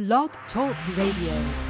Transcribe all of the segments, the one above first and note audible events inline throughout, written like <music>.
Blog Talk Radio.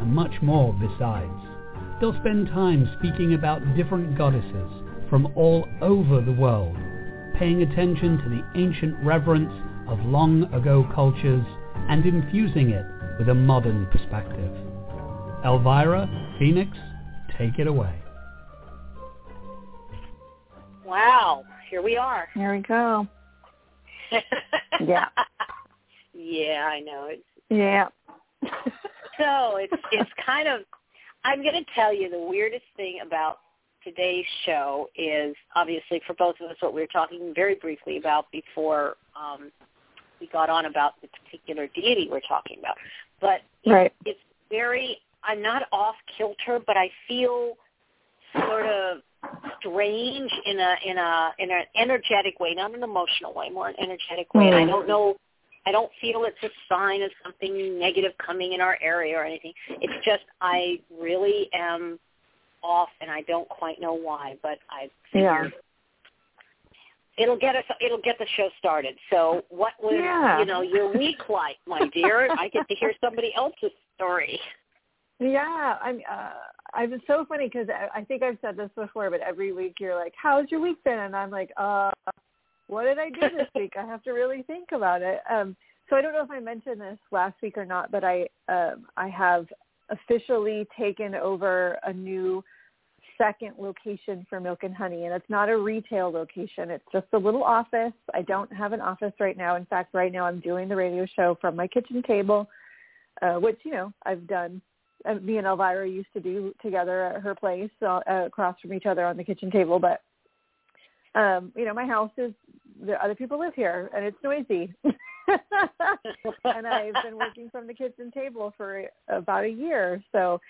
and much more besides. They'll spend time speaking about different goddesses from all over the world, paying attention to the ancient reverence of long ago cultures and infusing it with a modern perspective. Elvyra, Phoenix, take it away. Wow, here we are. Here we go. <laughs> yeah. Yeah, I know. It's Yeah. So it's it's kind of I'm going to tell you the weirdest thing about today's show is obviously for both of us what we were talking very briefly about before um, we got on about the particular deity we're talking about. But right. it's very I'm not off kilter, but I feel sort of strange in a in a in an energetic way, not an emotional way, more an energetic way. Mm. And I don't know I don't feel it's a sign of something negative coming in our area or anything. It's just I really am off, and I don't quite know why, but I yeah. it'll get us. It'll get the show started. So, what was yeah. you know your week <laughs> like, my dear? I get to hear somebody else's story. Yeah, I'm. Uh, been so funny because I, I think I've said this before, but every week you're like, "How's your week been?" And I'm like, "Uh, what did I do this <laughs> week? I have to really think about it. Um, so I don't know if I mentioned this last week or not, but I um, I have officially taken over a new second location for Milk and Honey, and it's not a retail location. It's just a little office. I don't have an office right now. In fact, right now I'm doing the radio show from my kitchen table, uh, which you know I've done. Uh, me and Elvyra used to do together at her place uh, across from each other on the kitchen table, but um, you know, my house is the other people live here and it's noisy. <laughs> and I've been <laughs> working from the kitchen table for about a year. So,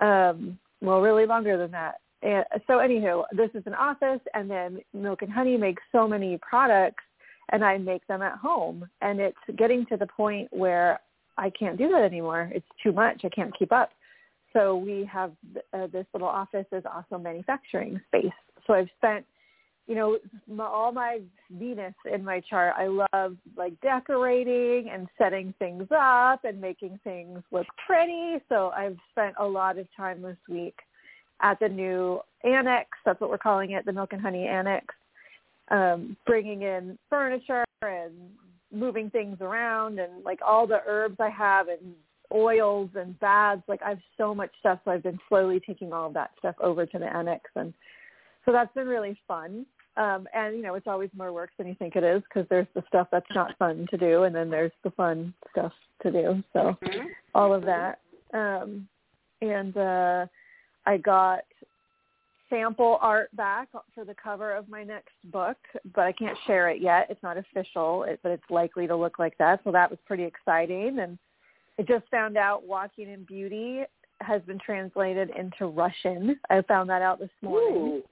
um, well, really longer than that. And so anywho, this is an office and then Milk and Honey makes so many products and I make them at home. And it's getting to the point where I can't do that anymore. It's too much. I can't keep up. So we have uh, this little office is also manufacturing space. So I've spent you know, my, all my Venus in my chart, I love like decorating and setting things up and making things look pretty. So I've spent a lot of time this week at the new annex. That's what we're calling it, the Milk and Honey Annex. Um, bringing in furniture and moving things around and like all the herbs I have and oils and baths. Like I have so much stuff, so I've been slowly taking all of that stuff over to the annex and so that's been really fun. Um, and you know, it's always more work than you think it is because there's the stuff that's not fun to do, and then there's the fun stuff to do. So mm-hmm. all of that. Um, and uh, I got sample art back for the cover of my next book, but I can't share it yet. It's not official, it, but it's likely to look like that. So that was pretty exciting. And I just found out Walking in Beauty has been translated into Russian. I found that out this morning. Ooh.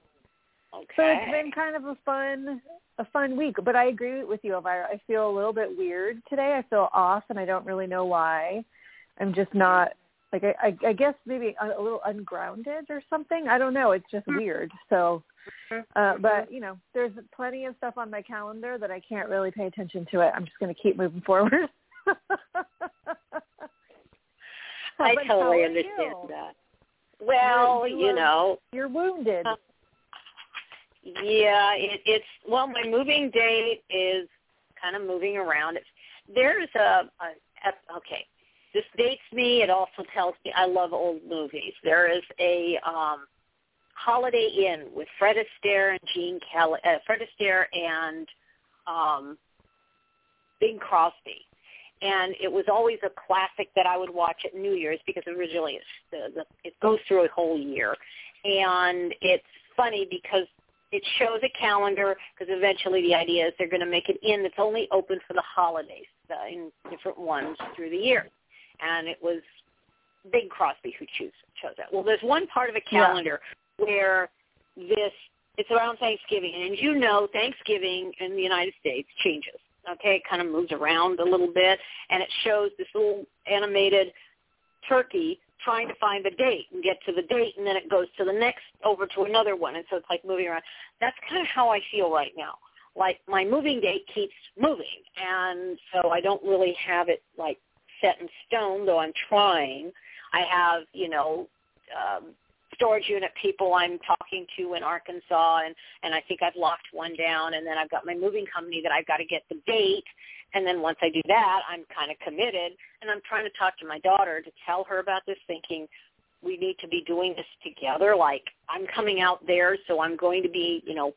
Okay. So it's been kind of a fun a fun week. But I agree with you, Elvyra. I feel a little bit weird today. I feel off and I don't really know why. I'm just not like I, I, I guess maybe a, a little ungrounded or something. I don't know. It's just weird. So, uh, but you know, there's plenty of stuff on my calendar that I can't really pay attention to it. I'm just going to keep moving forward. <laughs> I totally understand you? that. Well, You you, know, You're wounded. Uh, yeah, it, it's well, my moving date is kind of moving around. It's there's a, a, okay. This dates me. It also tells me I love old movies. There is a um Holiday Inn with Fred Astaire and Gene Kelly, uh, Fred Astaire and um Bing Crosby. And it was always a classic that I would watch at New Year's because originally it's the, the it goes through a whole year. And it's funny because it shows a calendar because eventually the idea is they're going to make an inn that's only open for the holidays uh, in different ones through the year. And it was Bing Crosby who choose, chose that. Well, there's one part of a Yeah. calendar where this it's around Thanksgiving, and as you know, Thanksgiving in the United States changes. Okay, it kind of moves around a little bit, and it shows this little animated turkey trying to find the date and get to the date, and then it goes to the next over to another one, and so it's like moving around. That's kind of how I feel right now. Like my moving date keeps moving, and so I don't really have it like set in stone, though I'm trying. I have, you know, um, storage unit people I'm talking to in Arkansas, and and I think I've locked one down, and then I've got my moving company that I've got to get the date, and then once I do that, I'm kind of committed, and I'm trying to talk to my daughter to tell her about this, thinking we need to be doing this together. Like I'm coming out there, so I'm going to be, you know,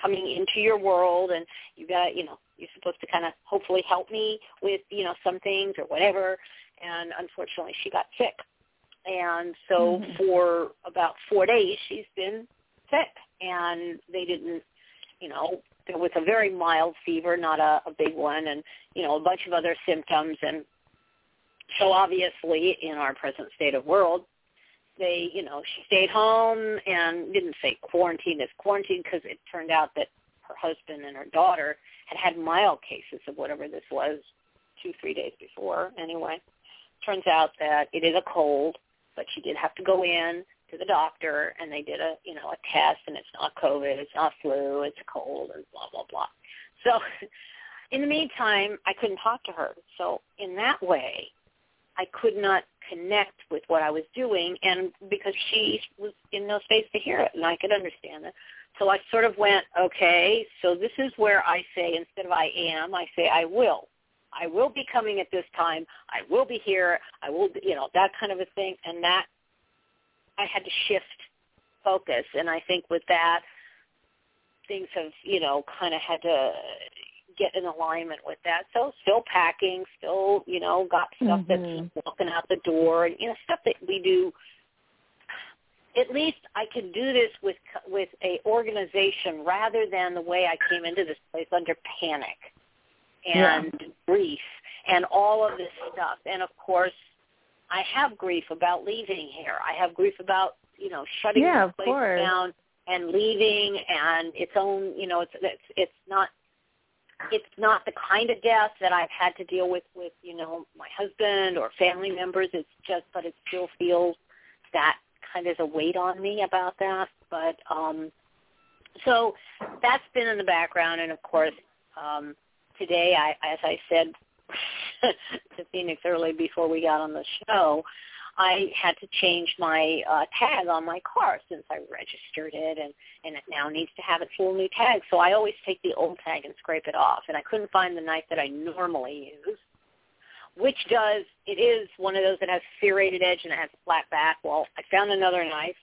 coming into your world, and you got, you know, you're supposed to kind of hopefully help me with, you know, some things or whatever. And unfortunately, she got sick and so Mhm. for about four days she's been sick. And they didn't you know there was a very mild fever not a, a big one and you know a bunch of other symptoms. And so obviously in our present state of world they you know she stayed home and didn't say quarantine is quarantine because it turned out that her husband and her daughter had had mild cases of whatever this was two three days before. Anyway turns out that it is a cold but she did have to go in to the doctor and they did a you know a test and it's not covid it's not flu it's a cold and blah blah blah. So <laughs> in the meantime i couldn't talk to her. So in that way i could not connect with what i was doing and because she was in no space to hear it and i could understand it. So i sort of went okay so this is where i say instead of i am i say i will I will be coming at this time. I will be here. I will, be, you know, that kind of a thing. And that I had to shift focus. And I think with that, things have, you know, kind of had to get in alignment with that. So still packing, still, you know, got stuff Mhm. that's walking out the door, and you know, stuff that we do. At least I can do this with with a organization rather than the way I came into this place under panic and grief and all of this stuff. And of course, I have grief about leaving here. I have grief about you know shutting Yeah, this place course. down and leaving and its own you know it's it's it's not it's not the kind of death that I've had to deal with with you know my husband or family members. It's just but it still feels that kind of a weight on me about that. But um so that's been in the background and of course um today I as I said <laughs> to Phoenix early before we got on the show, I had to change my uh, tag on my car since I registered it, and and it now needs to have its full new tag. So I always take the old tag and scrape it off, and I couldn't find the knife that I normally use, which does it is one of those that has serrated edge and it has a flat back. Well, I found another knife,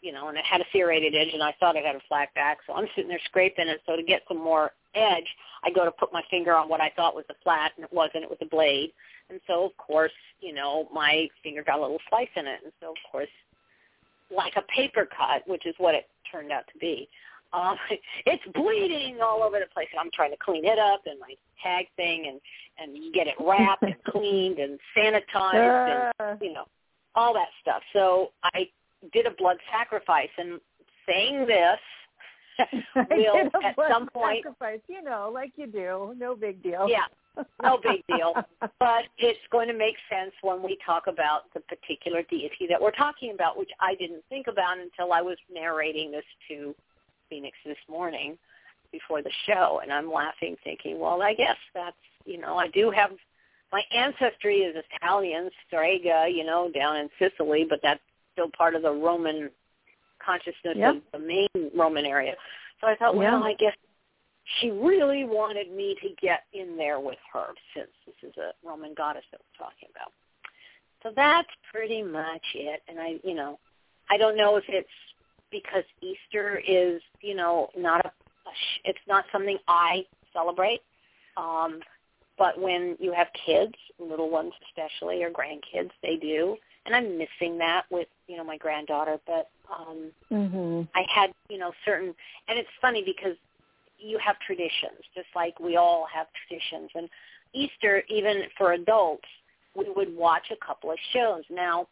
you know, and it had a serrated edge, and I thought it had a flat back, so I'm sitting there scraping it. So to get some more edge, I go to put my finger on what I thought was a flat, and it wasn't. It was a blade. And so, of course, you know, my finger got a little slice in it. And so, of course, like a paper cut, which is what it turned out to be, um, <laughs> it's bleeding all over the place. And I'm trying to clean it up and my tag thing and, and get it wrapped and <laughs> cleaned and sanitized and, Uh, you know, all that stuff. So I did a blood sacrifice. And saying this, <laughs> will at some point sacrifice, you know, like you do. No big deal. yeah. no big deal. <laughs> But it's going to make sense when we talk about the particular deity that we're talking about, which I didn't think about until I was narrating this to Phoenix this morning before the show, and I'm laughing, thinking, well, I guess that's you know, I do have my ancestry is Italian, Strega, you know, down in Sicily, but that's still part of the Roman consciousness yep. of the main Roman area. So I thought, well, Yeah. I guess she really wanted me to get in there with her since this is a Roman goddess that we're talking about. So that's pretty much it. And I, you know, I don't know if it's because Easter is, you know, not a, a it's not something I celebrate. Um, but when you have kids, little ones especially, or grandkids, they do. And I'm missing that with, you know, my granddaughter. But um, mhm. I had, you know, certain, and it's funny because you have traditions, just like we all have traditions. And Easter, even for adults, we would watch a couple of shows now,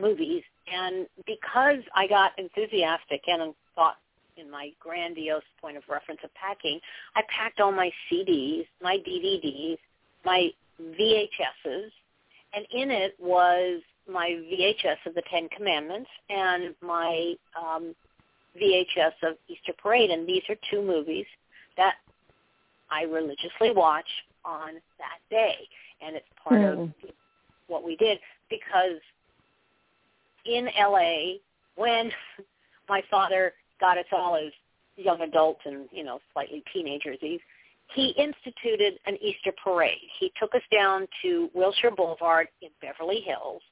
movies. And because I got enthusiastic and thought in my grandiose point of reference of packing, I packed all my CDs, my DVDs, my VHSs, and in it was my VHS of the Ten Commandments and my um, VHS of Easter Parade, and these are two movies that I religiously watch on that day, and it's part of Mm. what we did because in LA, when <laughs> my father got us all as young adults and you know slightly teenagers, he he instituted an Easter parade. He took us down to Wilshire Boulevard in Beverly Hills,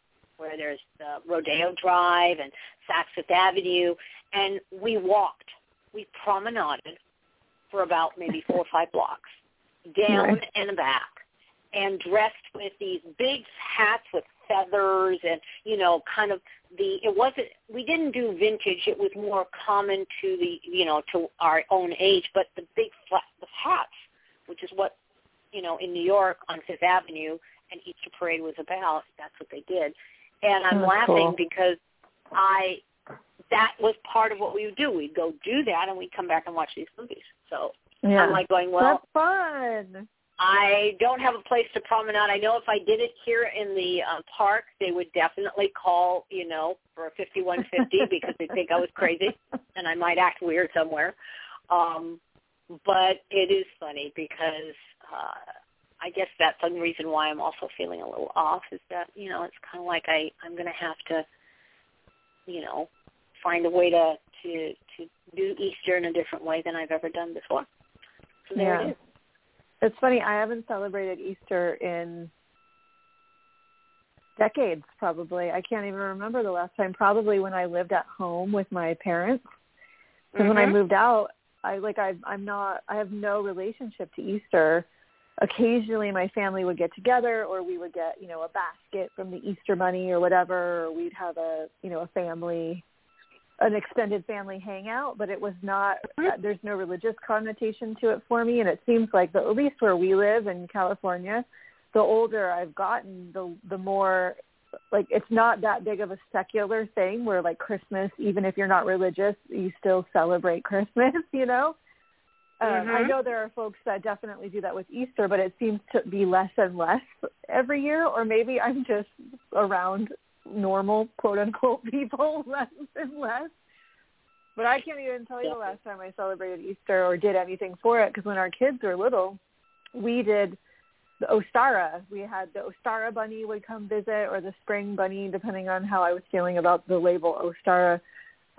where there's uh, Rodeo Drive and Saks Fifth Avenue, and we walked, we promenaded for about maybe <laughs> four or five blocks, down Right. and back, and dressed with these big hats with feathers and you know kind of the it wasn't we didn't do vintage. It was more common to the you know to our own age but the big flat the hats which is what you know in New York on Fifth Avenue and Easter Parade was about that's what they did and I'm That's laughing cool. because I that was part of what we would do we'd go do that and we'd come back and watch these movies so Yeah. I'm like going well That's fun. I don't have a place to promenade. I know if I did it here in the uh, park, they would definitely call, you know, for a 5150 <laughs> because they think I was crazy and I might act weird somewhere. Um, but it is funny because uh, I guess that's one reason why I'm also feeling a little off is that, you know, it's kind of like I, I'm going to have to, you know, find a way to, to, to do Easter in a different way than I've ever done before. So there Yeah. it is. It's funny. I haven't celebrated Easter in decades, probably. I can't even remember the last time. Probably when I lived at home with my parents. Because when I Mhm. moved out, I like I I'm not. I have no relationship to Easter. Occasionally, my family would get together, or we would get you know a basket from the Easter money or whatever. Or we'd have a you know a family an extended family hangout, but it was not. Mhm. There's no religious connotation to it for me, and it seems like the, at least where we live in California, the older I've gotten, the the more like it's not that big of a secular thing where like Christmas, even if you're not religious, you still celebrate Christmas. <laughs> You know. Um, I Mhm. know there are folks that definitely do that with Easter, but it seems to be less and less every year. Or maybe I'm just around normal quote unquote <laughs> people less and less. But I can't even tell you the last time I celebrated Easter or did anything for it because when our kids were little, we did the Ostara. We had the Ostara bunny would come visit or the spring bunny, depending on how I was feeling about the label Ostara.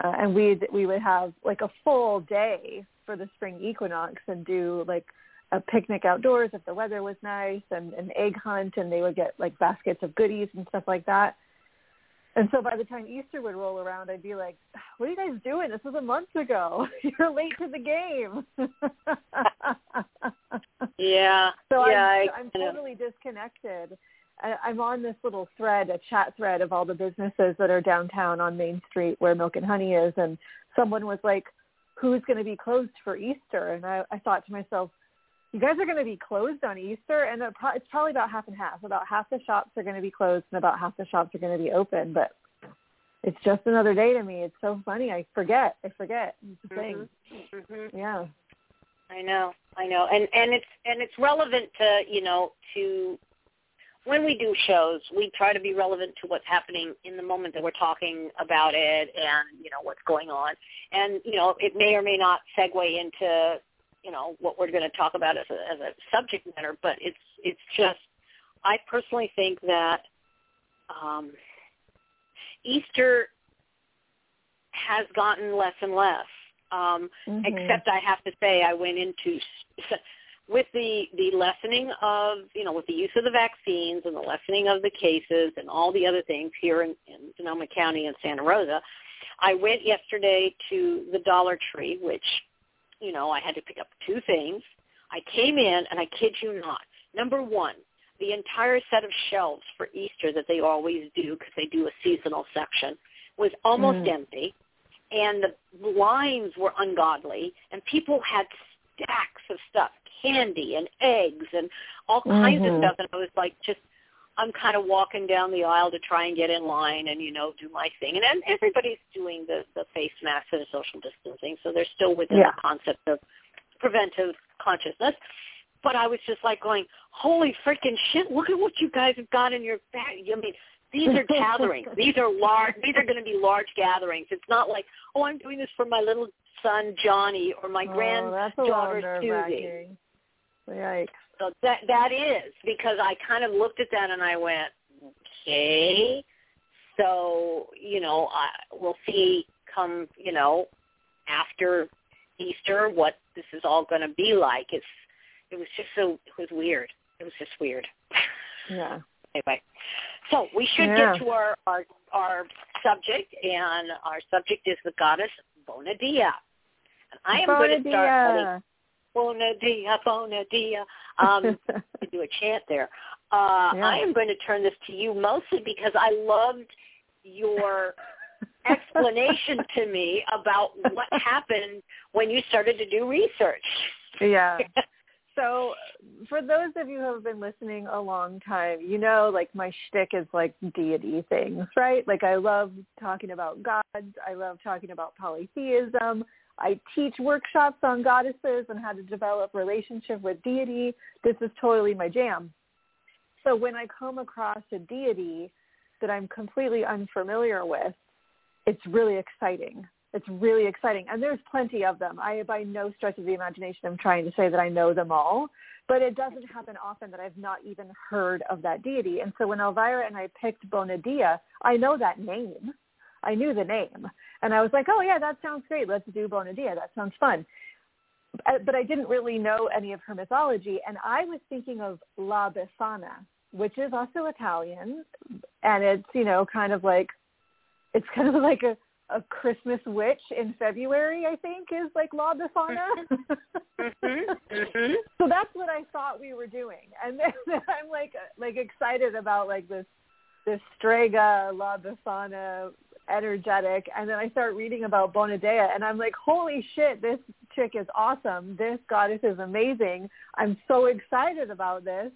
Uh, and we we would have like a full day for the spring equinox and do like a picnic outdoors if the weather was nice and an egg hunt and they would get like baskets of goodies and stuff like that. And so by the time Easter would roll around, I'd be like, "What are you guys doing? This was a month ago. <laughs> You're late to the game." <laughs> Yeah. so yeah, I'm, I I'm totally disconnected. I, I'm on this little thread, a chat thread of all the businesses that are downtown on Main Street where Milk and Honey is, and someone was like, "Who's going to be closed for Easter?" And I, I thought to myself, "You guys are going to be closed on Easter," and it pro- it's probably about half and half. About half the shops are going to be closed, and about half the shops are going to be open. But it's just another day to me. It's so funny. I forget. I forget. It's the thing. Mhm. Mhm. Yeah. I know, I know, and and it's and it's relevant to you know to when we do shows, we try to be relevant to what's happening in the moment that we're talking about it, and you know what's going on, and you know it may or may not segue into you know what we're going to talk about as a as a subject matter, but it's it's just I personally think that um, Easter has gotten less and less um, Mhm. Except I have to say, I went into with the the lessening of you know with the use of the vaccines and the lessening of the cases and all the other things here in, in Sonoma County and Santa Rosa. I went yesterday to the Dollar Tree, which you know I had to pick up two things. I came in and I kid you not. Number one, the entire set of shelves for Easter that they always do because they do a seasonal section was almost Mm. empty and the lines were ungodly and people had stacks of stuff candy and eggs and all kinds Mhm. of stuff and i was like just i'm kind of walking down the aisle to try and get in line and you know do my thing and then everybody's doing the the face mask and the social distancing so they're still within Yeah. the concept of preventive consciousness but i was just like going holy freaking shit look at what you guys have got in your bag i mean these are <laughs> gatherings. These are large. These are going to be large gatherings. It's not like, oh, I'm doing this for my little son Johnny or my oh, that's a little granddaughter Susie. Yikes. So that that is because I kind of looked at that and I went, okay. So you know, I, we'll see come you know after Easter what this is all going to be like. It's it was just so it was weird. It was just weird. Yeah. <laughs> anyway, so we should Yeah. get to our, our our subject, and our subject is the goddess Bona Dea. And I am going to start. Bona Dea, Bonadia. Um, <laughs> to do a chant there. Uh, Yeah. I am going to turn this to you mostly because I loved your <laughs> explanation to me about what happened when you started to do research. yeah. <laughs> So for those of you who have been listening a long time, you know like my shtick is like deity things, right? Like I love talking about gods. I love talking about polytheism. I teach workshops on goddesses and how to develop relationship with deity. This is totally my jam. So when I come across a deity that I'm completely unfamiliar with, it's really exciting. It's really exciting. And there's plenty of them. I, by no stretch of the imagination, am trying to say that I know them all. But it doesn't happen often that I've not even heard of that deity. And so when Elvyra and I picked Bona Dea, I know that name. I knew the name. And I was like, oh, yeah, that sounds great. Let's do Bona Dea. That sounds fun. Uh, But I didn't really know any of her mythology. And I was thinking of La Befana, which is also Italian. And it's, you know, kind of like, it's kind of like a, a Christmas witch in February, I think, is like La Befana. Mhm, mhm. <laughs> so that's what I thought we were doing, and then <laughs> I'm like like excited about like this this Strega La Befana energetic, and then I start reading about Bonadea, and I'm like, holy shit, this chick is awesome. This goddess is amazing. I'm so excited about this.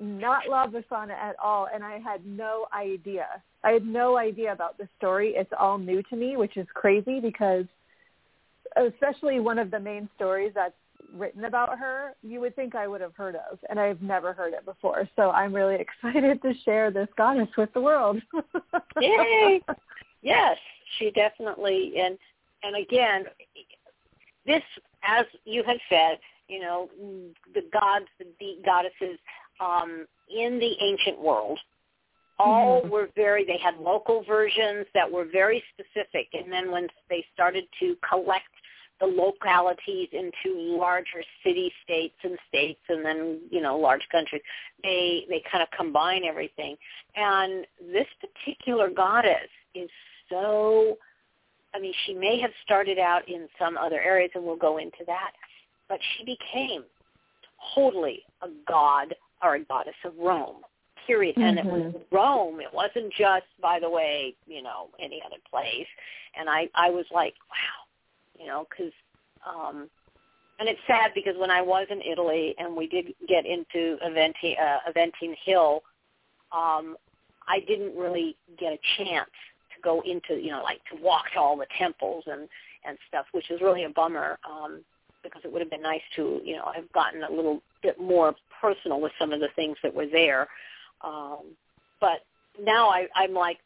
Not La Befana at all, and I had no idea. I had no idea about the story. It's all new to me, which is crazy because especially one of the main stories that's written about her, you would think I would have heard of, and I've never heard it before. So I'm really <laughs> excited to share this goddess with the world. <laughs> Yay! Yes, she definitely and and again, this as you had said, you know, the gods, the de- goddesses um, in the ancient world, all Mhm. were very. They had local versions that were very specific, and then when they started to collect the localities into larger city states and states and then you know large countries they they kind of combine everything and this particular goddess is so i mean she may have started out in some other areas and we'll go into that but she became totally a god or a goddess of rome period and it was Mhm. rome it wasn't just by the way you know any other place and i i was like wow you know, because um, and it's sad because when I was in Italy and we did get into Aventi, uh, Aventine Hill, um, I didn't really get a chance to go into, you know, like to walk to all the temples and and stuff, which is really a bummer. Um, because it would have been nice to, you know, have gotten a little bit more personal with some of the things that were there. Um, but now I, I'm like,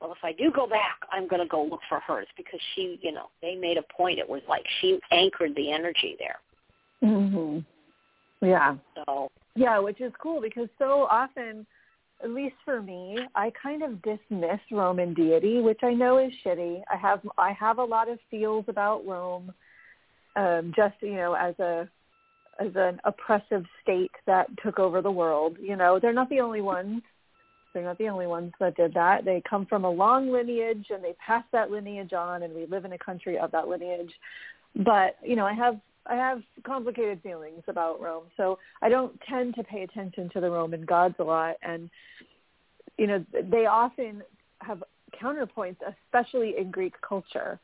well, if I do go back, I'm going to go look for hers because she, you know, they made a point. It was like she anchored the energy there. Mhm. Yeah. So Yeah, which is cool because so often, at least for me, I kind of dismiss Roman deity, which I know is shitty. I have I have a lot of feels about Rome, um, just you know as a as an oppressive state that took over the world. You know, they're not the only ones. They're not the only ones that did that. They come from a long lineage and they pass that lineage on, and we live in a country of that lineage. But you know, I have I have complicated feelings about Rome, so I don't tend to pay attention to the Roman gods a lot. And you know, they often have counterpoints, especially in Greek culture.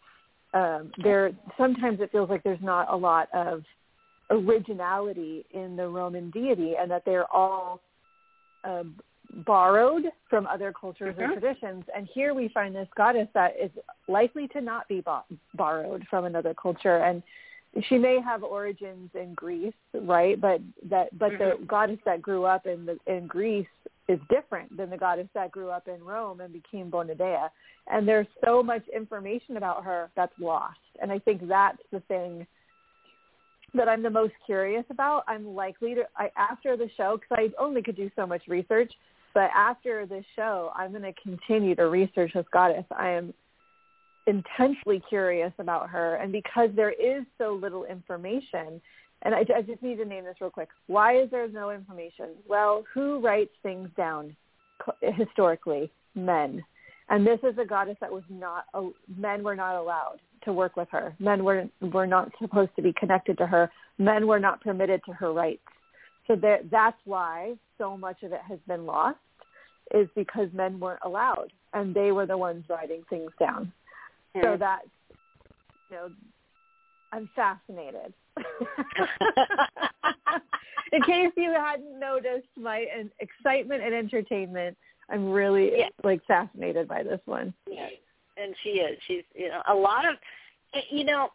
Um, there sometimes it feels like there's not a lot of originality in the Roman deity, and that they're all um, borrowed from other cultures Mhm. and traditions. And here we find this goddess that is likely to not be bo- borrowed from another culture, and she may have origins in Greece, right? But that but the Mhm. goddess that grew up in the in Greece is different than the goddess that grew up in Rome and became Bonadea. And there's so much information about her that's lost. And I think that's the thing that I'm the most curious about. I'm likely to I, after the show because I only could do so much research. But after the show, I'm going to continue to research this goddess. I am intensely curious about her, and because there is so little information, and I, I just need to name this real quick. Why is there no information? Well, who writes things down historically? Men. And this is a goddess that was not, uh, men were not allowed to work with her. Men were, were not supposed to be connected to her. Men were not permitted to her rights. So that, that's why so much of it has been lost is because men weren't allowed and they were the ones writing things down. So that's, you know, I'm fascinated. <laughs> In case you hadn't noticed my excitement and entertainment, I'm really Yeah. like fascinated by this one. Yeah, and she is. She's you know a lot of you know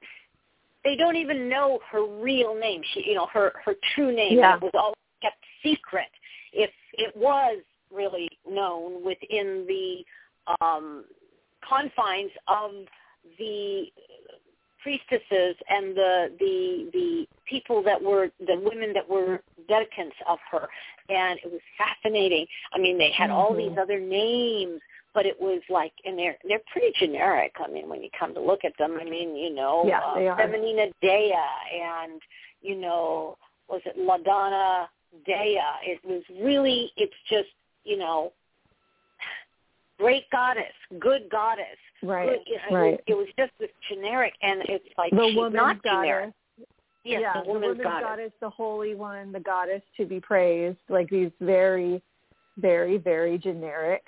they don't even know her real name. She you know her her true name. Yeah. Was all kept secret. If it was really known within the um confines of the priestesses and the the the people that were the women that were dedicants of her and it was fascinating i mean they had all Mhm. these other names but it was like and they're they're pretty generic i mean when you come to look at them i mean you know Yeah, uh, feminina dea and you know was it ladonna dea it was really it's just you know great goddess good goddess Right. good, you know, right. It, was, it was just this generic, and it's like The she's not goddess. generic. Yes, yeah, the woman's, woman's goddess. the holy one, the goddess to be praised, like these very, very, very generic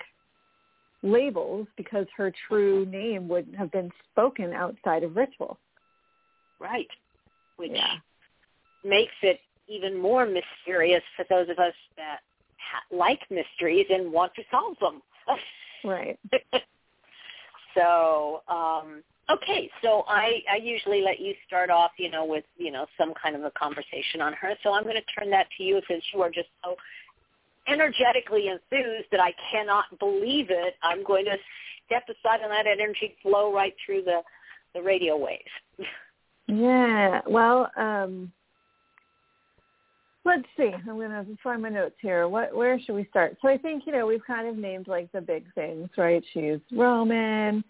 labels because her true name wouldn't have been spoken outside of ritual. Right. Which Yeah. makes it even more mysterious for those of us that ha- like mysteries and want to solve them. <laughs> Right. so, um, okay, so I, I usually let you start off, you know, with, you know, some kind of a conversation on her. So I'm going to turn that to you since you are just so energetically enthused that I cannot believe it. I'm going to step aside and let that energy flow right through the, the radio waves. Yeah. Well, um let's see. I'm gonna find my notes here. What where should we start? So I think, you know, we've kind of named like the big things, right? She's Roman.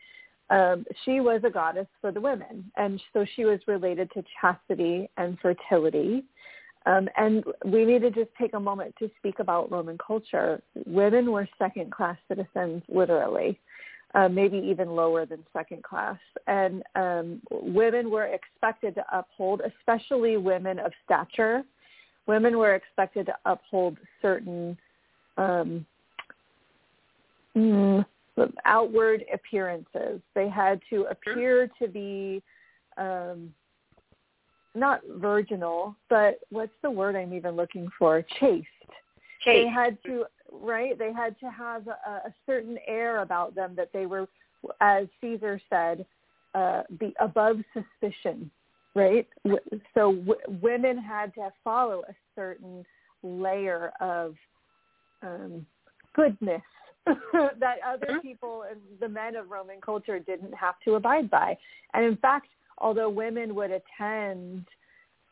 Um, she was a goddess for the women. And so she was related to chastity and fertility. Um, and we need to just take a moment to speak about Roman culture. Women were second class citizens, literally uh, maybe even lower than second class. And um, women were expected to uphold, especially women of stature, women were expected to uphold certain um, mm, outward appearances. They had to appear to be um, not virginal, but what's the word I'm even looking for? Chaste they had to right they had to have a, a certain air about them that they were as caesar said uh be above suspicion right? So w- women had to follow a certain layer of um, goodness <laughs> that other Mhm. people and the men of Roman culture didn't have to abide by. And in fact, although women would attend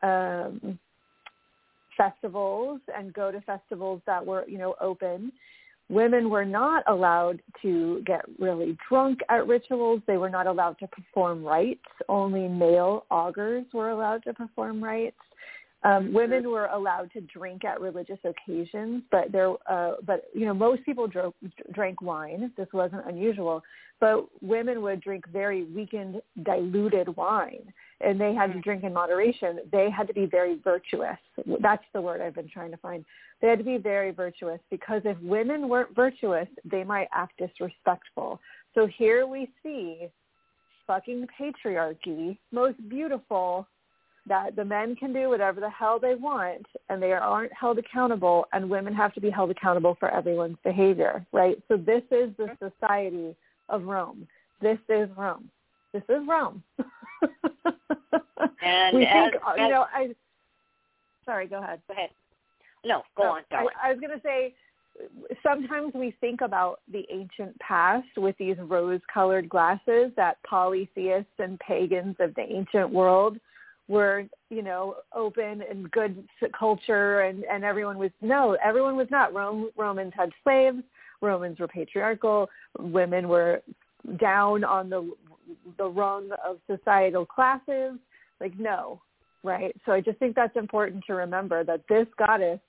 um, festivals and go to festivals that were, you know, open, women were not allowed to get really drunk at rituals. They were not allowed to perform rites. Only male augurs were allowed to perform rites. Um, women were allowed to drink at religious occasions, but there, uh, but you know, most people dro- drank wine. This wasn't unusual, but women would drink very weakened, diluted wine, and they had to drink in moderation. They had to be very virtuous. That's the word I've been trying to find. They had to be very virtuous because if women weren't virtuous, they might act disrespectful. So here we see fucking patriarchy, most beautiful that the men can do whatever the hell they want and they aren't held accountable and women have to be held accountable for everyone's behavior, right? So this is the society of Rome. This is Rome. This is Rome. <laughs> And we as, think, uh, as, you know, I, sorry, go ahead. go ahead. No, go on, darling. I, I was going to say, sometimes we think about the ancient past with these rose-colored glasses that polytheists and pagans of the ancient world were, you know, open and good culture, and and everyone was no, everyone was not. Rome Romans had slaves. Romans were patriarchal. Women were down on the the rung of societal classes. Like no, right? So I just think that's important to remember that this goddess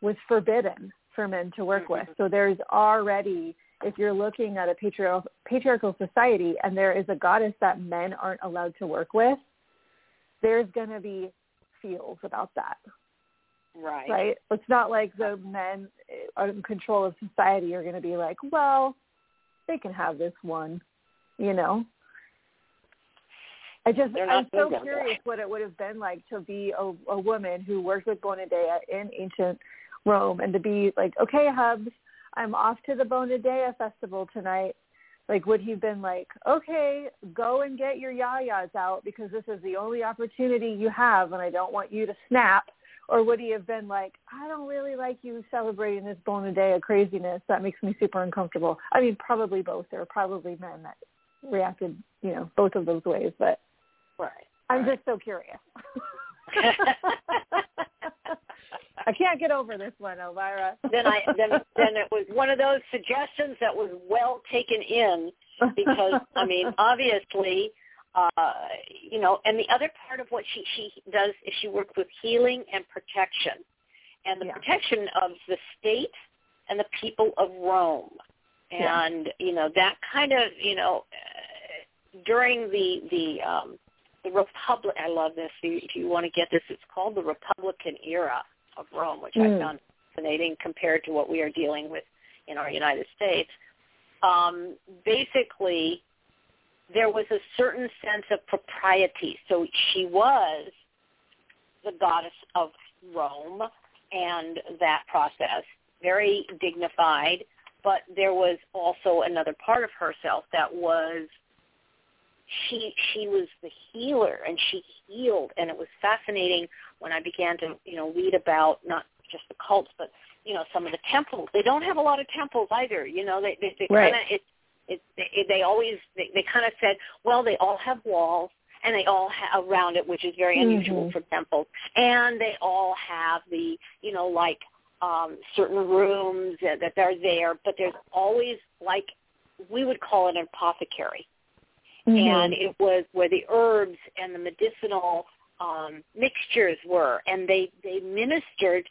was forbidden for men to work with. Mm-hmm. So there's already, if you're looking at a patriarchal, patriarchal society and there is a goddess that men aren't allowed to work with, there's going to be feels about that, right. right? It's not like the men in control of society are going to be like, well, they can have this one, you know? I just, I'm so curious what it would have been like to be a, a woman who worked with Bonadea in ancient Rome and to be like, okay, Hubs, I'm off to the Bonadea festival tonight. Like, would he have been like, okay, go and get your yayas out because this is the only opportunity you have and I don't want you to snap? Or would he have been like, I don't really like you celebrating this Bonadea craziness. That makes me super uncomfortable. I mean, probably both. There were probably men that reacted, you know, both of those ways. But Right. I'm right. just so curious. <laughs> <laughs> I can't get over this one, Elvyra. <laughs> then I then then it was one of those suggestions that was well taken in because I mean <laughs> obviously uh you know and the other part of what she she does is she works with healing and protection and the Yeah. protection of the state and the people of Rome Yeah. and you know that kind of you know uh, during the the um the republic I love this if you, if you want to get this it's called the republican era of Rome which I Mm. found fascinating compared to what we are dealing with in our United States um basically there was a certain sense of propriety so she was the goddess of Rome and that process very dignified but there was also another part of herself that was she she was the healer and she healed and it was fascinating when I began to you know read about not just the cults but you know some of the temples they don't have a lot of temples either you know they they, they Right. kind of it it they, they always they, they kind of said well they all have walls and they all have around it which is very unusual Mhm. for temples and they all have the you know like um certain rooms that, that are there but there's always like we would call it an apothecary and Mm-hmm. it was where the herbs and the medicinal um, mixtures were, and they they ministered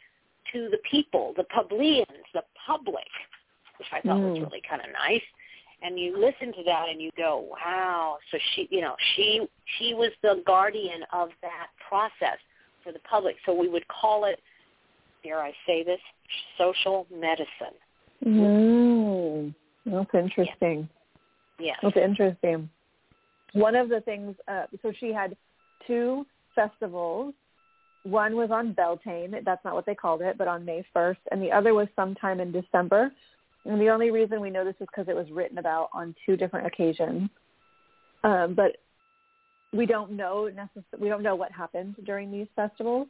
to the people, the plebeians, the public, which I thought was Mm. really kind of nice. And you listen to that and you go, wow. So she, you know, she she was the guardian of that process for the public. So we would call it, dare I say this, social medicine. Mm, that's interesting. Yes. That's interesting. One of the things, uh, so she had two festivals. One was on Beltane. That's not what they called it, but on May 1st. And the other was sometime in December. And the only reason we know this is because it was written about on two different occasions. Um, but we don't know necess- we don't know what happened during these festivals.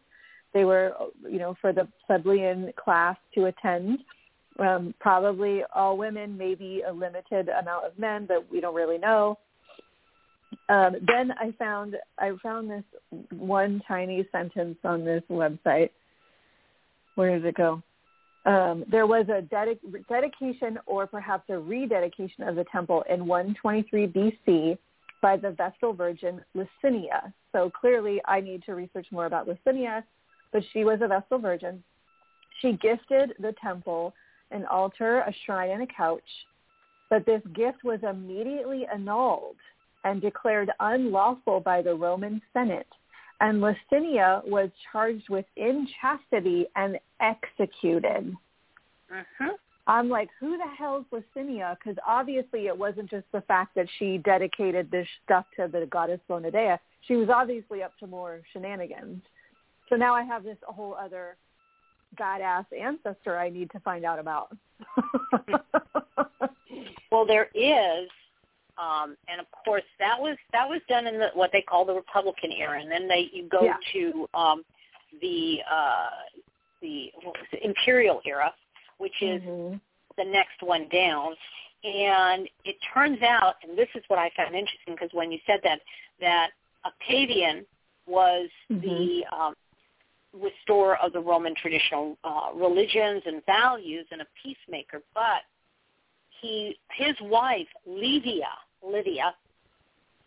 They were, you know, for the plebeian class to attend. Um, probably all women, maybe a limited amount of men, but we don't really know. Um, then I found I found this one tiny sentence on this website. Where did it go? Um, there was a dedic- dedication or perhaps a rededication of the temple in 123 BC by the Vestal Virgin Licinia. So clearly I need to research more about Licinia, but she was a Vestal Virgin. She gifted the temple an altar, a shrine, and a couch, but this gift was immediately annulled and declared unlawful by the Roman Senate. And Licinia was charged with inchastity and executed. Mhm. I'm like, who the hell is Licinia? Because obviously it wasn't just the fact that she dedicated this stuff to the goddess Bona Dea. She was obviously up to more shenanigans. So now I have this whole other badass ancestor I need to find out about. <laughs> Well, there is, um, and of course that was that was done in the what they call the Republican era, and then they you go Yeah. to um, the uh, the what was it, Imperial era, which is Mhm. the next one down. And it turns out, and this is what I found interesting, because when you said that, that Octavian was the um, restorer of the Roman traditional uh, religions and values and a peacemaker, but he his wife Livia Livia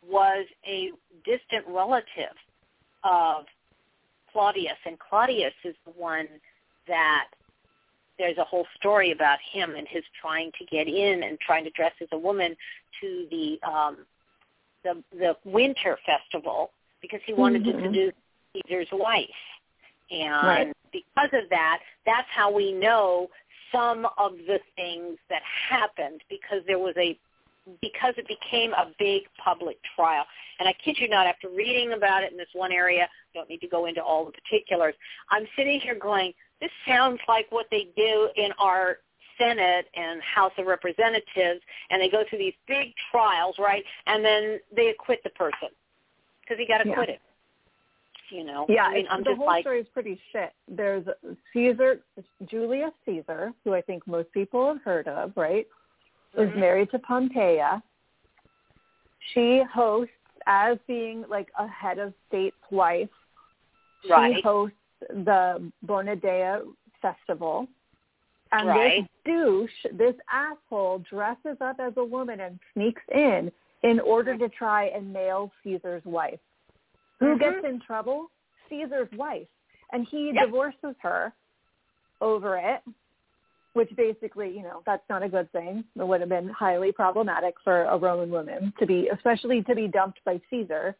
was a distant relative of Claudius, and Claudius is the one that there's a whole story about him and his trying to get in and trying to dress as a woman to the um the the winter festival because he wanted to Mhm. seduce Caesar's wife. And Right. because of that, that's how we know some of the things that happened because there was a because it became a big public trial. And I kid you not, after reading about it in this one area, don't need to go into all the particulars, I'm sitting here going, this sounds like what they do in our Senate and House of Representatives, and they go through these big trials, right? And then they acquit the person because he got Yeah. acquitted. You know, Yeah, I mean, I'm the just whole like, story is pretty shit. There's Caesar, Julius Caesar, who I think most people have heard of, right? Was Mhm. married to Pompeia. She hosts as being like a head of state's wife. She Right. hosts the Bona Dea festival. And Right. this douche, this asshole, dresses up as a woman and sneaks in in order to try and nail Caesar's wife. Who Mhm. gets in trouble? Caesar's wife. And he Yep. divorces her over it, which basically, you know, that's not a good thing. It would have been highly problematic for a Roman woman to be, especially to be dumped by Caesar.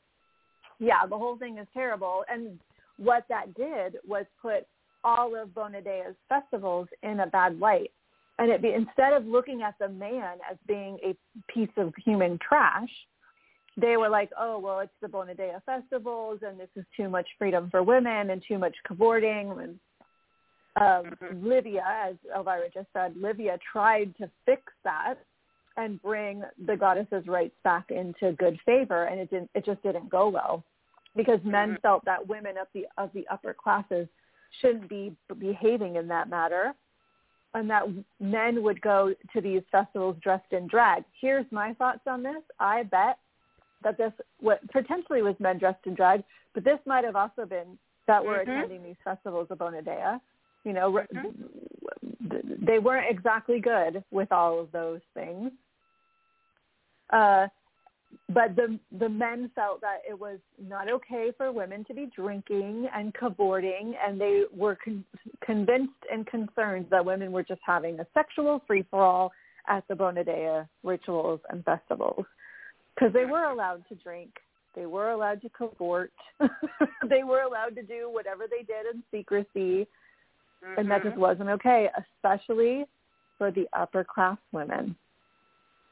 Yeah, the whole thing is terrible. And what that did was put all of Bona Dea's festivals in a bad light. And it be, instead of looking at the man as being a piece of human trash, they were like, oh, well, it's the Bona Dea festivals and this is too much freedom for women and too much cavorting. And um, Mhm. Livia, as Elvyra just said, Livia tried to fix that and bring the goddess's rights back into good favor, and it didn't. It just didn't go well because men Mhm. felt that women of the of the upper classes shouldn't be behaving in that matter, and that men would go to these festivals dressed in drag. Here's my thoughts on this. I bet that this what potentially was men dressed in drag, but this might have also been that were Mhm. attending these festivals of Bona Dea. You know, Mhm. they weren't exactly good with all of those things. Uh, but the the men felt that it was not okay for women to be drinking and cavorting, and they were con- convinced and concerned that women were just having a sexual free for all at the Bona Dea rituals and festivals because they were allowed to drink, they were allowed to cavort, <laughs> they were allowed to do whatever they did in secrecy, and that just Mhm. wasn't okay, especially for the upper class women.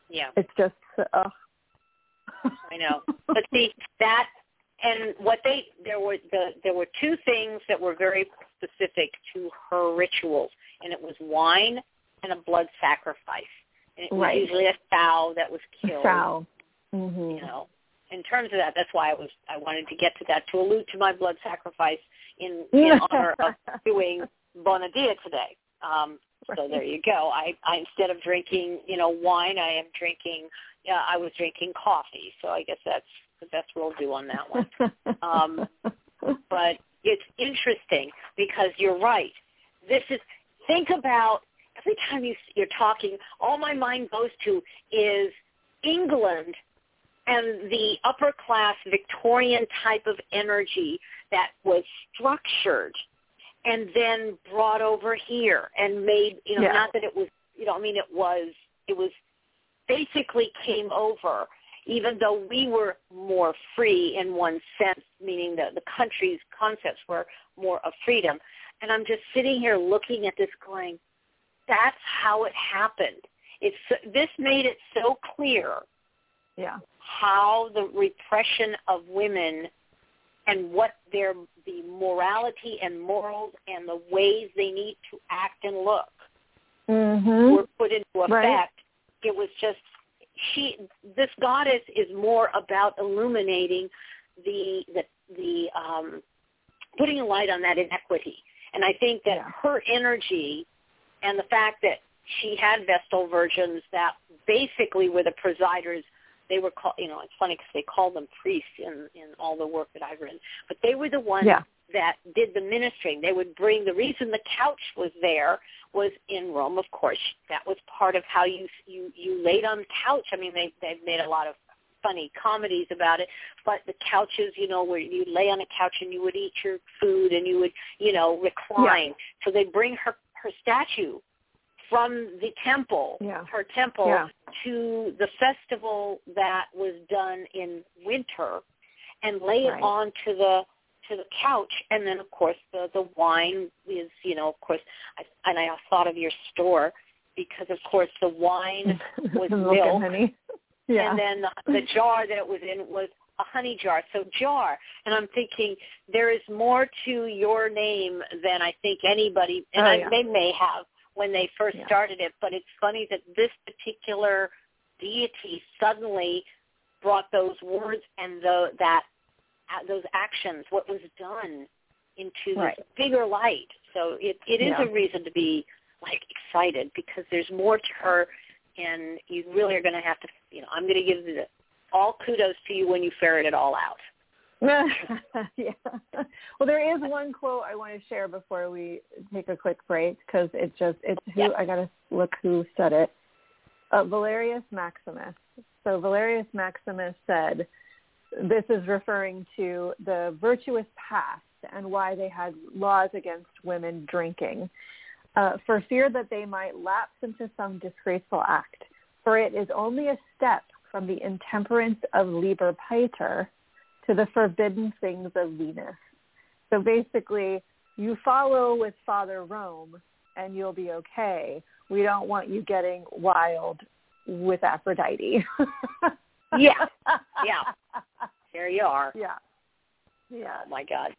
yeah. It's just, ugh. I know. But see that and what they there were the there were two things that were very specific to her rituals and it was wine and a blood sacrifice. And it was usually a sow that was killed. Sow. You hmm know. in terms of that, that's why I was I wanted to get to that to allude to my blood sacrifice in, in <laughs> honor of doing Bona Dea today. Um, right. So there you go. I, I instead of drinking, you know, wine, I am drinking. Yeah, I was drinking coffee. So I guess that's the best we'll do on that one. um, <laughs> but it's interesting because you're right. This is think about every time you, you're talking. All my mind goes to is England and the upper class Victorian type of energy that was structured and then brought over here and made you know yeah. not that it was you know I mean it was it was basically came over even though we were more free in one sense meaning that the country's concepts were more of freedom. And I'm just sitting here looking at this going that's how it happened. It's this made it so clear yeah. how the repression of women and what their the morality and morals and the ways they need to act and look mm-hmm. were put into effect. Right. It was just she this goddess is more about illuminating the the the um putting a light on that inequity. And I think that yeah. her energy and the fact that she had Vestal virgins that basically were the presiders they were called, you know, it's funny because they call them priests in in all the work that I've written, but they were the ones yeah. that did the ministering. They would bring the reason the couch was there was in Rome, of course. That was part of how you you you laid on the couch. I mean, they they've made a lot of funny comedies about it, but the couches, you know, where you lay on a couch and you would eat your food and you would, you know, recline. Yeah. So they'd bring her her statue from the temple, yeah. her temple, yeah. to the festival that was done in winter, and lay right. it onto the to the couch, and then of course the the wine is you know of course, I, and I thought of your store because of course the wine <laughs> was milk, and honey. <laughs> Yeah. and then the, the jar that it was in was a honey jar. So jar, and I'm thinking there is more to your name than I think anybody, and oh, I, they may have when they first yeah. started it. But it's funny that this particular deity suddenly brought those words and the, that uh, those actions, what was done, into right. bigger light. So it it is yeah. a reason to be like excited because there's more to her, and you really are going to have to. You know, I'm going to give the, all kudos to you when you ferret it all out. <laughs> yeah. Well, there is one quote I want to share before we take a quick break because it just it's who yeah. I gotta look who said it. Uh, Valerius Maximus. So Valerius Maximus said, this is referring to the virtuous past and why they had laws against women drinking, uh, for fear that they might lapse into some disgraceful act. For it is only a step from the intemperance of Liber Pater to the forbidden things of Venus. So basically, you follow with Father Rome and you'll be okay. We don't want you getting wild with Aphrodite. <laughs> yeah. Yeah. There you are. Yeah. Yeah. Oh my God.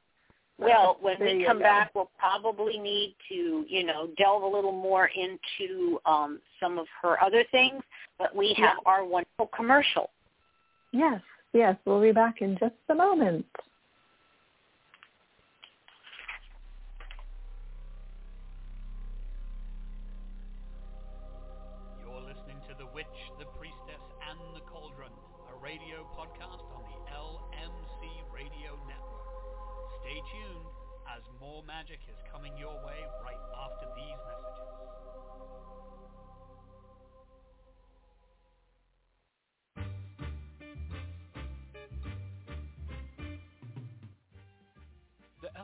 Well, when There we come go. back, we'll probably need to, you know, delve a little more into um, some of her other things. But we have Yeah. our wonderful commercial. Yes. Yes. We'll be back in just a moment. You're listening to The Witch, The Priestess, and The Cauldron, a radio podcast on the LMC Radio Network. Stay tuned as more magic is coming your way right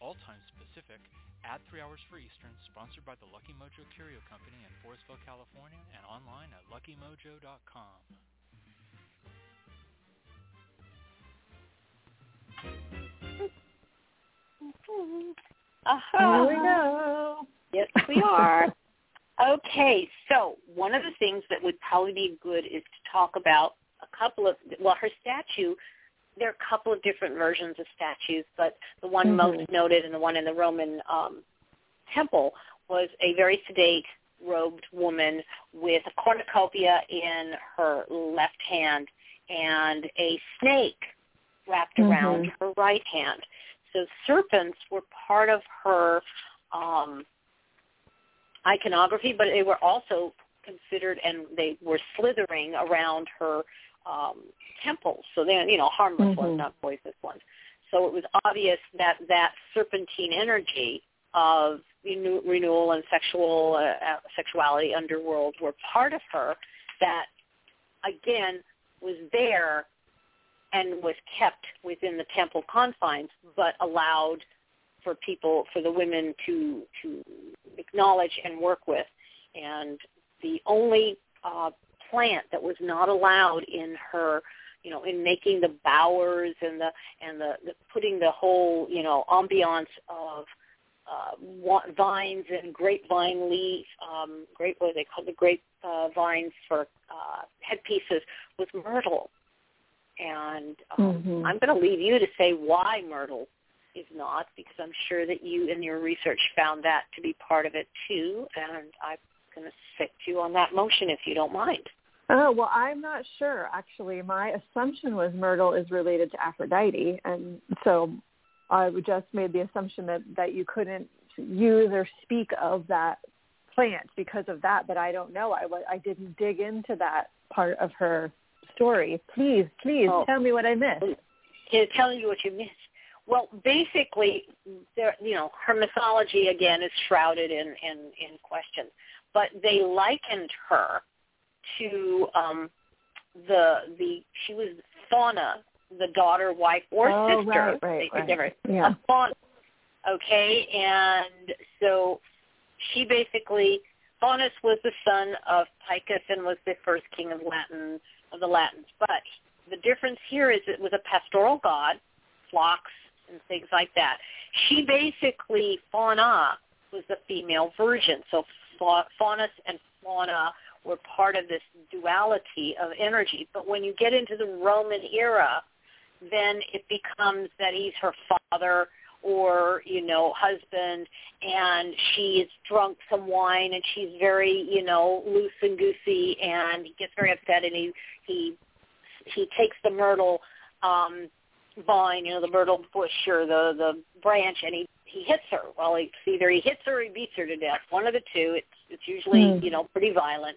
all times Pacific, add three hours for Eastern, sponsored by the Lucky Mojo Curio Company in Forestville, California, and online at luckymojo.com. Uh-huh. Here we go. Yes, we <laughs> are. okay, so one of the things that would probably be good is to talk about a couple of, well, her statue, there are a couple of different versions of statues, but the one Mhm. most noted and the one in the Roman um, temple was a very sedate robed woman with a cornucopia in her left hand and a snake wrapped around Mhm. her right hand. So serpents were part of her um, iconography, but they were also considered and they were slithering around her um, temples. So they're, you know, harmless Mhm. ones, not poisonous ones. So it was obvious that that serpentine energy of renew- renewal and sexual uh, uh, sexuality underworld were part of her that again was there and was kept within the temple confines but allowed for people for the women to to acknowledge and work with and the only uh plant that was not allowed in her you know in making the bowers and the and the, the putting the whole you know ambiance of uh, vines and grapevine leaf, um, grape what they call the grape uh, vines for uh, headpieces was myrtle. And um, Mhm. I'm going to leave you to say why myrtle is not, because I'm sure that you in your research found that to be part of it too. And I'm going to sit you on that motion if you don't mind. Oh well, I'm not sure actually. My assumption was myrtle is related to Aphrodite, and so I just made the assumption that that you couldn't use or speak of that plant because of that. But I don't know. I I didn't dig into that part of her story. Please, please Oh. tell me what I missed. tell you what you missed. Well, basically, there, you know, her mythology again is shrouded in in, in questions, but they likened her to um, the the she was Fauna, the daughter, wife, or oh, sister. right, right, they right. never Yeah. of Fauna. Okay, and so she basically Faunus was the son of Picus and was the first king of Latin of the Latins. But the difference here is it was a pastoral god, flocks and things like that. She basically Fauna was the female version. So Fa- Faunus and Fauna were part of this duality of energy. But when you get into the Roman era, then it becomes that he's her father or you know husband and she is drunk some wine and she's very you know loose and goosey and he gets very upset and he he he takes the myrtle um vine you know the myrtle bush or the the branch and he he hits her well it's either he hits her or he beats her to death one of the two it's it's usually Hmm. you know pretty violent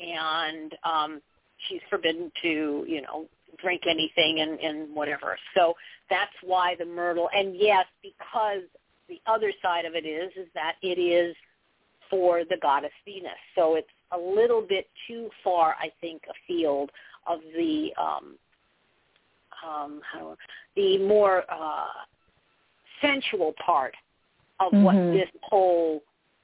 and um she's forbidden to you know drink anything and and whatever so that's why the myrtle and yes because the other side of it is is that it is for the goddess venus so it's a little bit too far i think afield of the um um how the more uh sensual part of what Mhm. this whole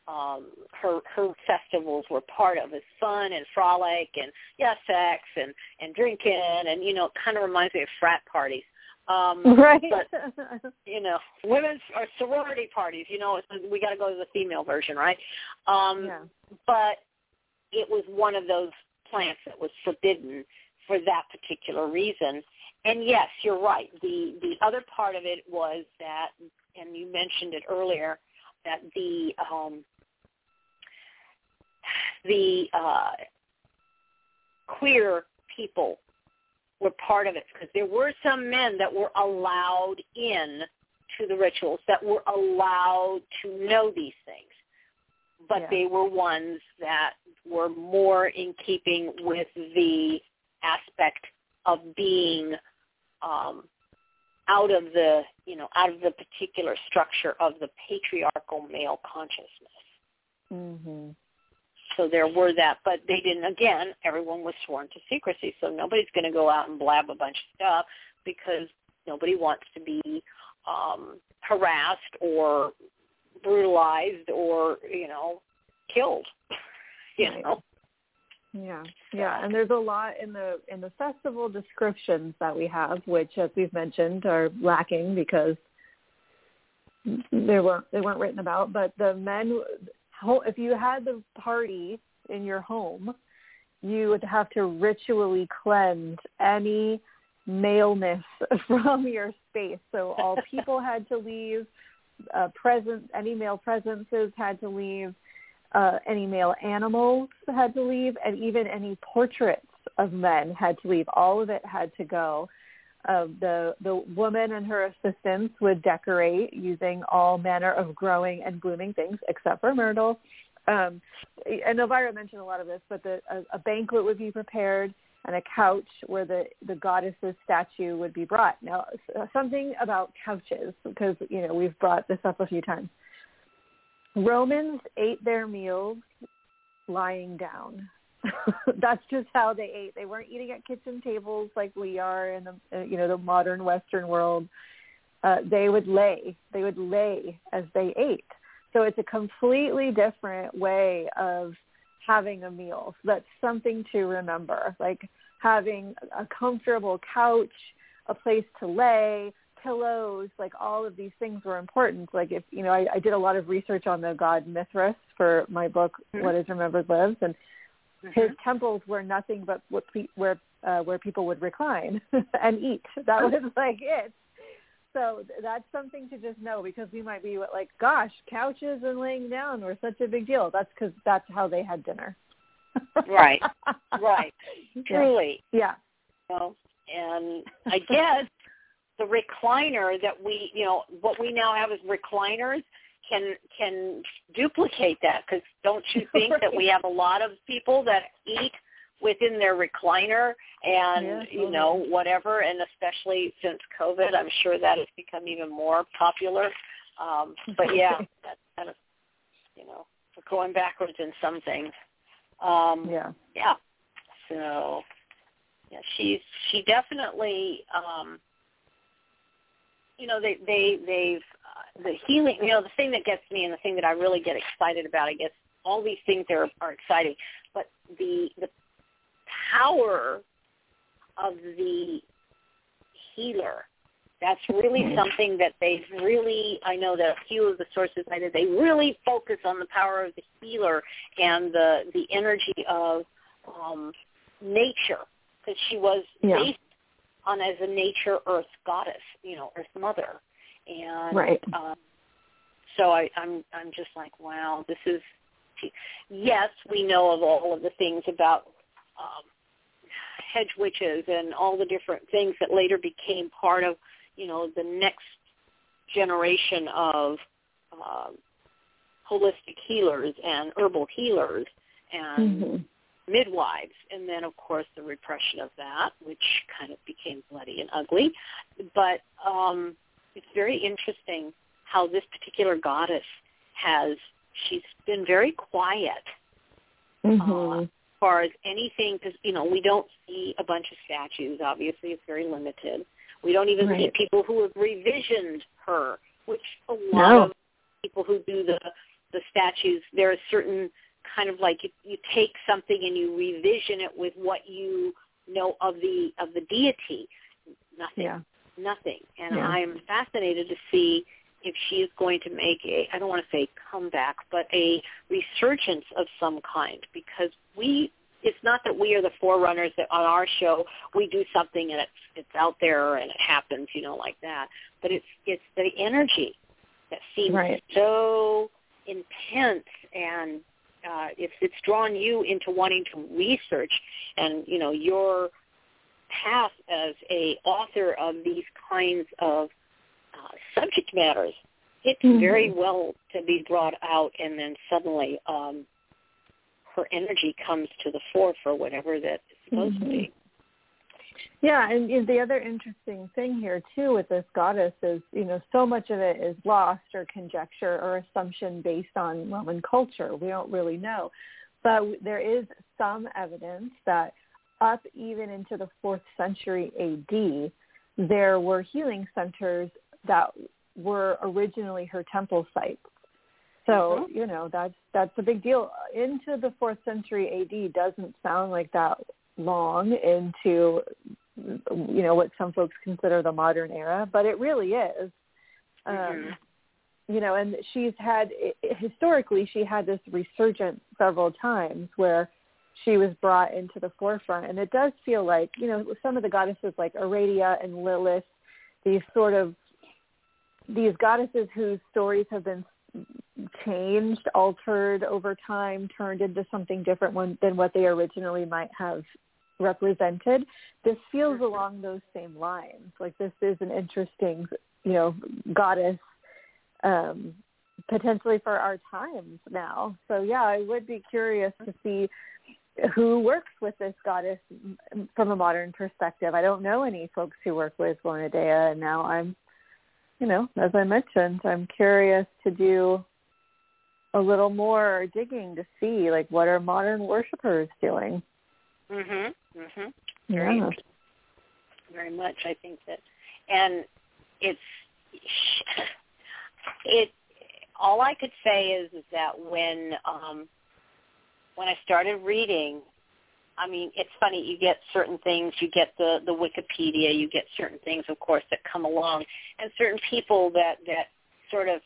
um her her festivals were part of is fun and frolic and yeah sex and and drinking and you know it kind of reminds me of frat parties um <laughs> Right. but you know women's or sorority parties you know we got to go to the female version right um yeah. but it was one of those plants that was forbidden for that particular reason and yes you're right the the other part of it was that and you mentioned it earlier that the um the uh queer people were part of it because there were some men that were allowed in to the rituals that were allowed to know these things but Yeah. they were ones that were more in keeping with the aspect of being um out of the you know out of the particular structure of the patriarchal male consciousness Mhm. So there were that, but they didn't. Again, everyone was sworn to secrecy, so nobody's going to go out and blab a bunch of stuff because nobody wants to be um, harassed or brutalized or you know killed. <laughs> you Right. know, Yeah, yeah, and there's a lot in the in the festival descriptions that we have, which, as we've mentioned, are lacking because they weren't they weren't written about, but the men if you had the party in your home, you would have to ritually cleanse any maleness <laughs> from your space. So all <laughs> people had to leave. Uh, present any male presences had to leave. Uh, any male animals had to leave, and even any portraits of men had to leave. All of it had to go. Uh, the the woman and her assistants would decorate using all manner of growing and blooming things, except for myrtle. Um, and Elvyra mentioned a lot of this, but the, a, a banquet would be prepared and a couch where the the goddess's statue would be brought. Now, something about couches because you know we've brought this up a few times. Romans ate their meals lying down. <laughs> That's just how they ate. They weren't eating at kitchen tables like we are in the uh, you know the modern Western world. Uh, they would lay. They would lay as they ate. So it's a completely different way of having a meal. So that's something to remember. Like having a comfortable couch, a place to lay, pillows, like all of these things were important. Like if you know, I, I did a lot of research on the god Mithras for my book mm-hmm. What Is Remembered Lives, and mm-hmm. his temples were nothing but what pe- where uh, where people would recline <laughs> and eat. That was <laughs> like it. So that's something to just know because we might be like, gosh, couches and laying down were such a big deal. That's because that's how they had dinner. right, right, <laughs> truly. Yeah. You know, and I guess the recliner that we, you know, what we now have is recliners can can duplicate that because don't you <laughs> think right. that we have a lot of people that eat within their recliner and yeah, you know whatever and especially since covid i'm sure that has become even more popular. Um but yeah <laughs> that's kind of you know going backwards in some things. Um yeah. yeah. So yeah she's she definitely um you know they they they've the healing you know the thing that gets me and the thing that i really get excited about i guess all these things are are exciting but the the power of the healer. That's really mm-hmm. something that they've really, I know that a few of the sources I did, they really focus on the power of the healer and the, the energy of um, nature because she was yeah. based on as a nature earth goddess, you know, earth mother. And right. um, so I, I'm I'm just like, wow, this is yes, we know of all of the things about um, hedge witches and all the different things that later became part of, you know, the next generation of uh, holistic healers and herbal healers and mm-hmm. midwives. And then, of course, the repression of that, which kind of became bloody and ugly. But um, it's very interesting how this particular goddess has, she's been very quiet. Mm-hmm. Uh, far as anything, because you know we don't see a bunch of statues. Obviously, it's very limited. We don't even right. see people who have revisioned her, which a lot no. of people who do the the statues. There are certain kind of like you, you take something and you revision it with what you know of the of the deity. Nothing. Yeah. Nothing. And yeah. I'm fascinated to see if she is going to make a I don't want to say comeback, but a resurgence of some kind because we it's not that we are the forerunners that on our show we do something and it's it's out there and it happens, you know, like that. But it's it's the energy that seems right. so intense and uh, if it's drawn you into wanting to research and you know your path as a author of these kinds of uh, subject matters, it's mm-hmm. very well to be brought out and then suddenly um, her energy comes to the fore for whatever that is supposed mm-hmm. to be. Mm-hmm. Yeah, and the other interesting thing here too with this goddess is, you know, so much of it is lost or conjecture or assumption based on Roman culture. We don't really know. But there is some evidence that up even into the 4th century AD, there were healing centers that were originally her temple sites. So, mm-hmm. you know, that's that's a big deal. Into the fourth century AD doesn't sound like that long into you know what some folks consider the modern era, but it really is. Um, mm-hmm. you know, and she's had historically she had this resurgence several times where she was brought into the forefront, and it does feel like you know some of the goddesses like Aradia and Lilith, these sort of these goddesses whose stories have been changed, altered over time, turned into something different one, than what they originally might have represented. This feels mm-hmm. along those same lines. Like this is an interesting, you know, goddess um, potentially for our times now. So yeah, I would be curious to see who works with this goddess from a modern perspective. I don't know any folks who work with Bona and now I'm, you know, as I mentioned, I'm curious to do a little more digging to see like what are modern worshipers doing. Mhm. Mhm. Very yeah. very much. I think that, and it's it. All I could say is, is that when um, when I started reading, I mean, it's funny. You get certain things. You get the the Wikipedia. You get certain things, of course, that come along, and certain people that that sort of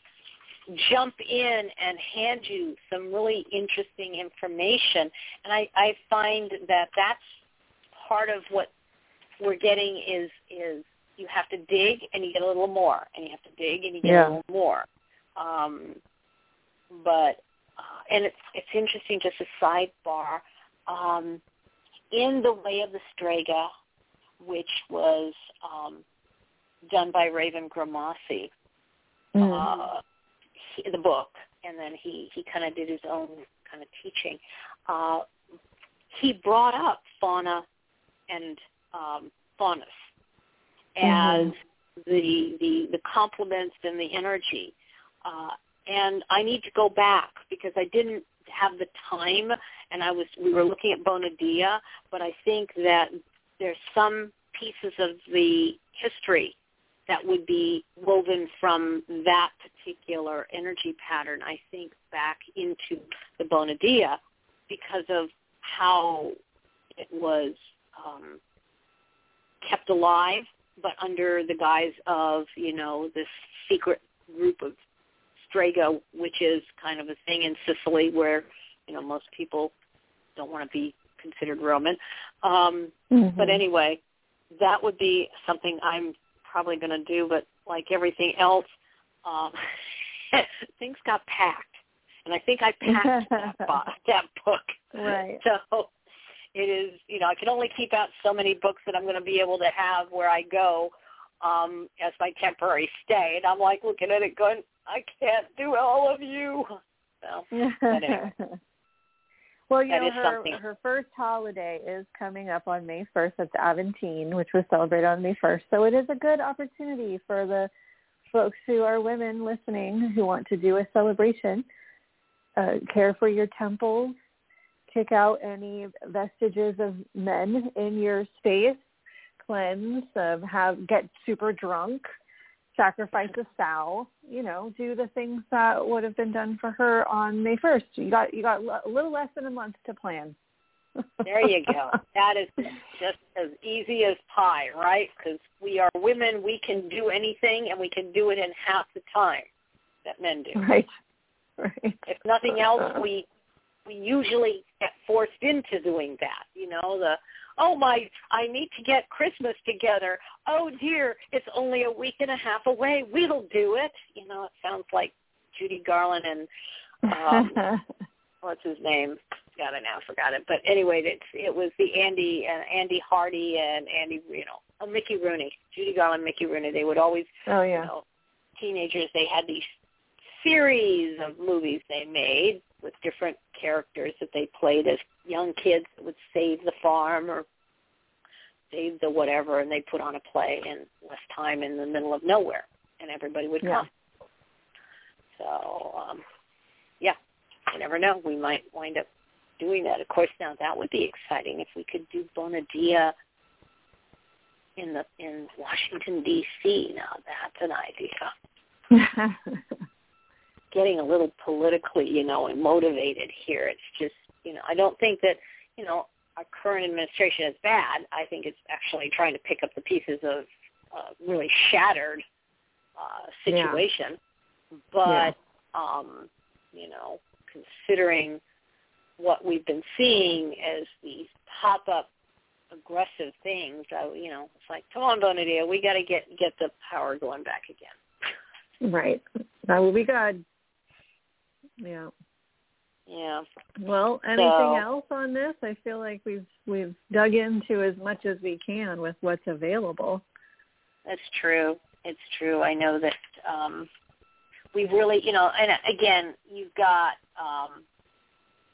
jump in and hand you some really interesting information. And I, I find that that's part of what we're getting is is you have to dig and you get a little more, and you have to dig and you get yeah. a little more. Um, but uh, and it's it's interesting. Just a sidebar. Um, in the way of the Strega, which was um, done by Raven Grimassi, mm-hmm. uh, he, the book, and then he he kind of did his own kind of teaching. Uh, he brought up fauna and um, faunus as mm-hmm. the the the complements and the energy. Uh, and I need to go back because I didn't have the time, and I was we were looking at Bona Dea, but I think that there's some pieces of the history that would be woven from that particular energy pattern, I think, back into the Bona Dea because of how it was um, kept alive, but under the guise of, you know, this secret group of Strega, which is kind of a thing in Sicily where, you know, most people don't want to be considered Roman. Um, mm-hmm. But anyway, that would be something I'm probably going to do, but like everything else, um, <laughs> things got packed, and I think I packed <laughs> that, bo- that book. Right. So it is, you know, I can only keep out so many books that I'm going to be able to have where I go um, as my temporary stay, and I'm like looking at it going, I can't do all of you. So, anyway. <laughs> Well, you that know, her, her first holiday is coming up on May 1st. That's Aventine, which was celebrated on May 1st. So it is a good opportunity for the folks who are women listening who want to do a celebration. Uh, care for your temples. Kick out any vestiges of men in your space. Cleanse. Um, have get super drunk sacrifice a sow, you know, do the things that would have been done for her on May 1st. You got you got a little less than a month to plan. <laughs> there you go. That is just as easy as pie, right? Because we are women, we can do anything, and we can do it in half the time that men do. Right. Right. If nothing else, uh-huh. we we usually get forced into doing that. You know, the oh my, I need to get Christmas together. Oh dear, it's only a week and a half away. We'll do it. You know, it sounds like Judy Garland and um, <laughs> what's his name? Got it now, forgot it. But anyway, it's it was the Andy and uh, Andy Hardy and Andy, you know, oh, Mickey Rooney, Judy Garland, Mickey Rooney. They would always, oh yeah, you know, teenagers. They had these series of movies they made with different characters that they played as young kids that would save the farm or save the whatever, and they put on a play in less time in the middle of nowhere, and everybody would yeah. come. So, um, yeah, you never know. We might wind up doing that. Of course, now that would be exciting if we could do Bona Dea in the in Washington D.C. Now that's an idea. <laughs> getting a little politically, you know, and motivated here. It's just, you know, I don't think that, you know, our current administration is bad. I think it's actually trying to pick up the pieces of uh, really shattered uh, situation. but Yeah. um, you know, considering what we've been seeing as these pop up aggressive things, I, you know, it's like, come on, Bona Dea, we got to get get the power going back again. Right. That will be good. Yeah. Yeah. Well, anything So- else on this? I feel like we've we've dug into as much as we can with what's available. That's true. It's true. I know that um we've really, you know, and again, you've got um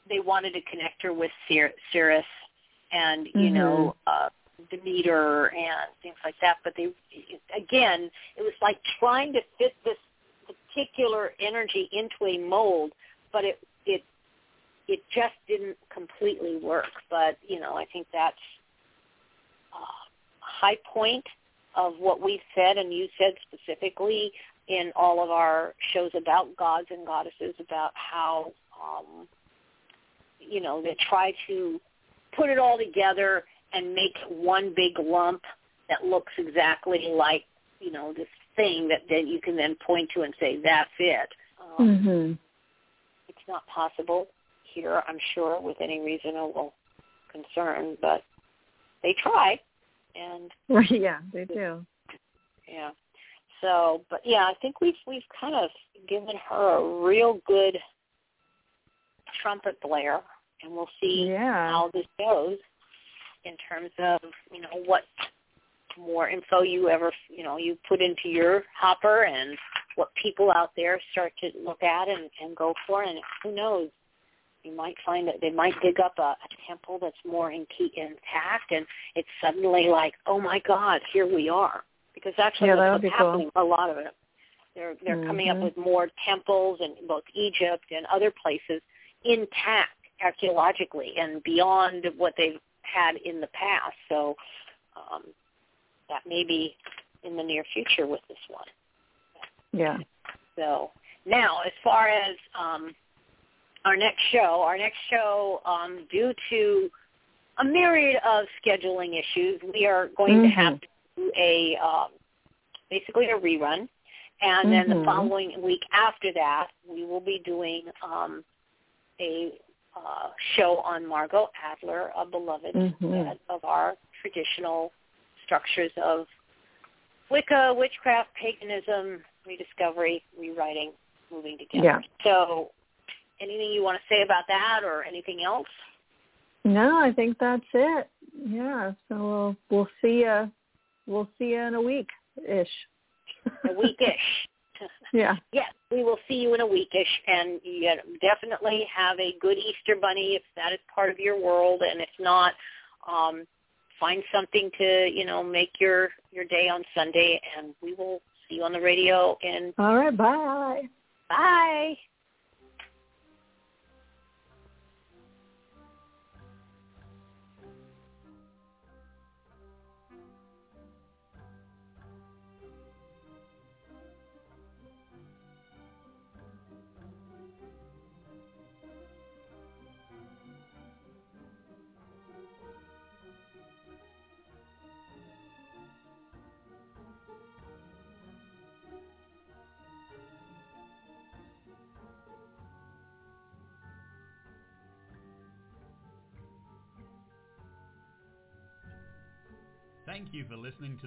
they wanted to connect her with Ceres and you Mhm. know uh Demeter and things like that, but they again, it was like trying to fit this particular energy into a mold, but it it it just didn't completely work. But you know, I think that's uh, a high point of what we've said, and you said specifically in all of our shows about gods and goddesses, about how um, you know they try to put it all together and make one big lump that looks exactly like you know this thing that then you can then point to and say that's it. Um, Mhm. it's not possible here, I'm sure, with any reasonable concern, but they try, and <laughs> Yeah, they do. yeah. So, but yeah, I think we've we've kind of given her a real good trumpet blare, and we'll see Yeah. how this goes in terms of you know what more info you ever you know you put into your hopper and what people out there start to look at and, and go for and who knows you might find that they might dig up a, a temple that's more in key, intact and it's suddenly like oh my god here we are because actually Yeah, that's what's be cool. happening a lot of it they're they're coming up Mhm. with more temples in both Egypt and other places intact archaeologically and beyond what they've had in the past. So um, that may be in the near future with this one. Yeah. So now, as far as um, our next show, our next show, um, due to a myriad of scheduling issues, we are going to have to do a um, basically a rerun, and then the Mhm. following week after that, we will be doing um, a uh, show on Margot Adler, a beloved Mhm. of our traditional structures of Wicca, witchcraft, paganism, rediscovery, rewriting, moving together. Yeah. So anything you want to say about that or anything else? No, I think that's it. Yeah. So we'll we'll see you we'll see you in a week ish. A week ish. <laughs> yeah. yes, we will see you in a week ish and you definitely have a good Easter bunny if that is part of your world, and if not, um, find something to you know make your your day on Sunday, and we will see you on the radio. And All right. Bye. bye.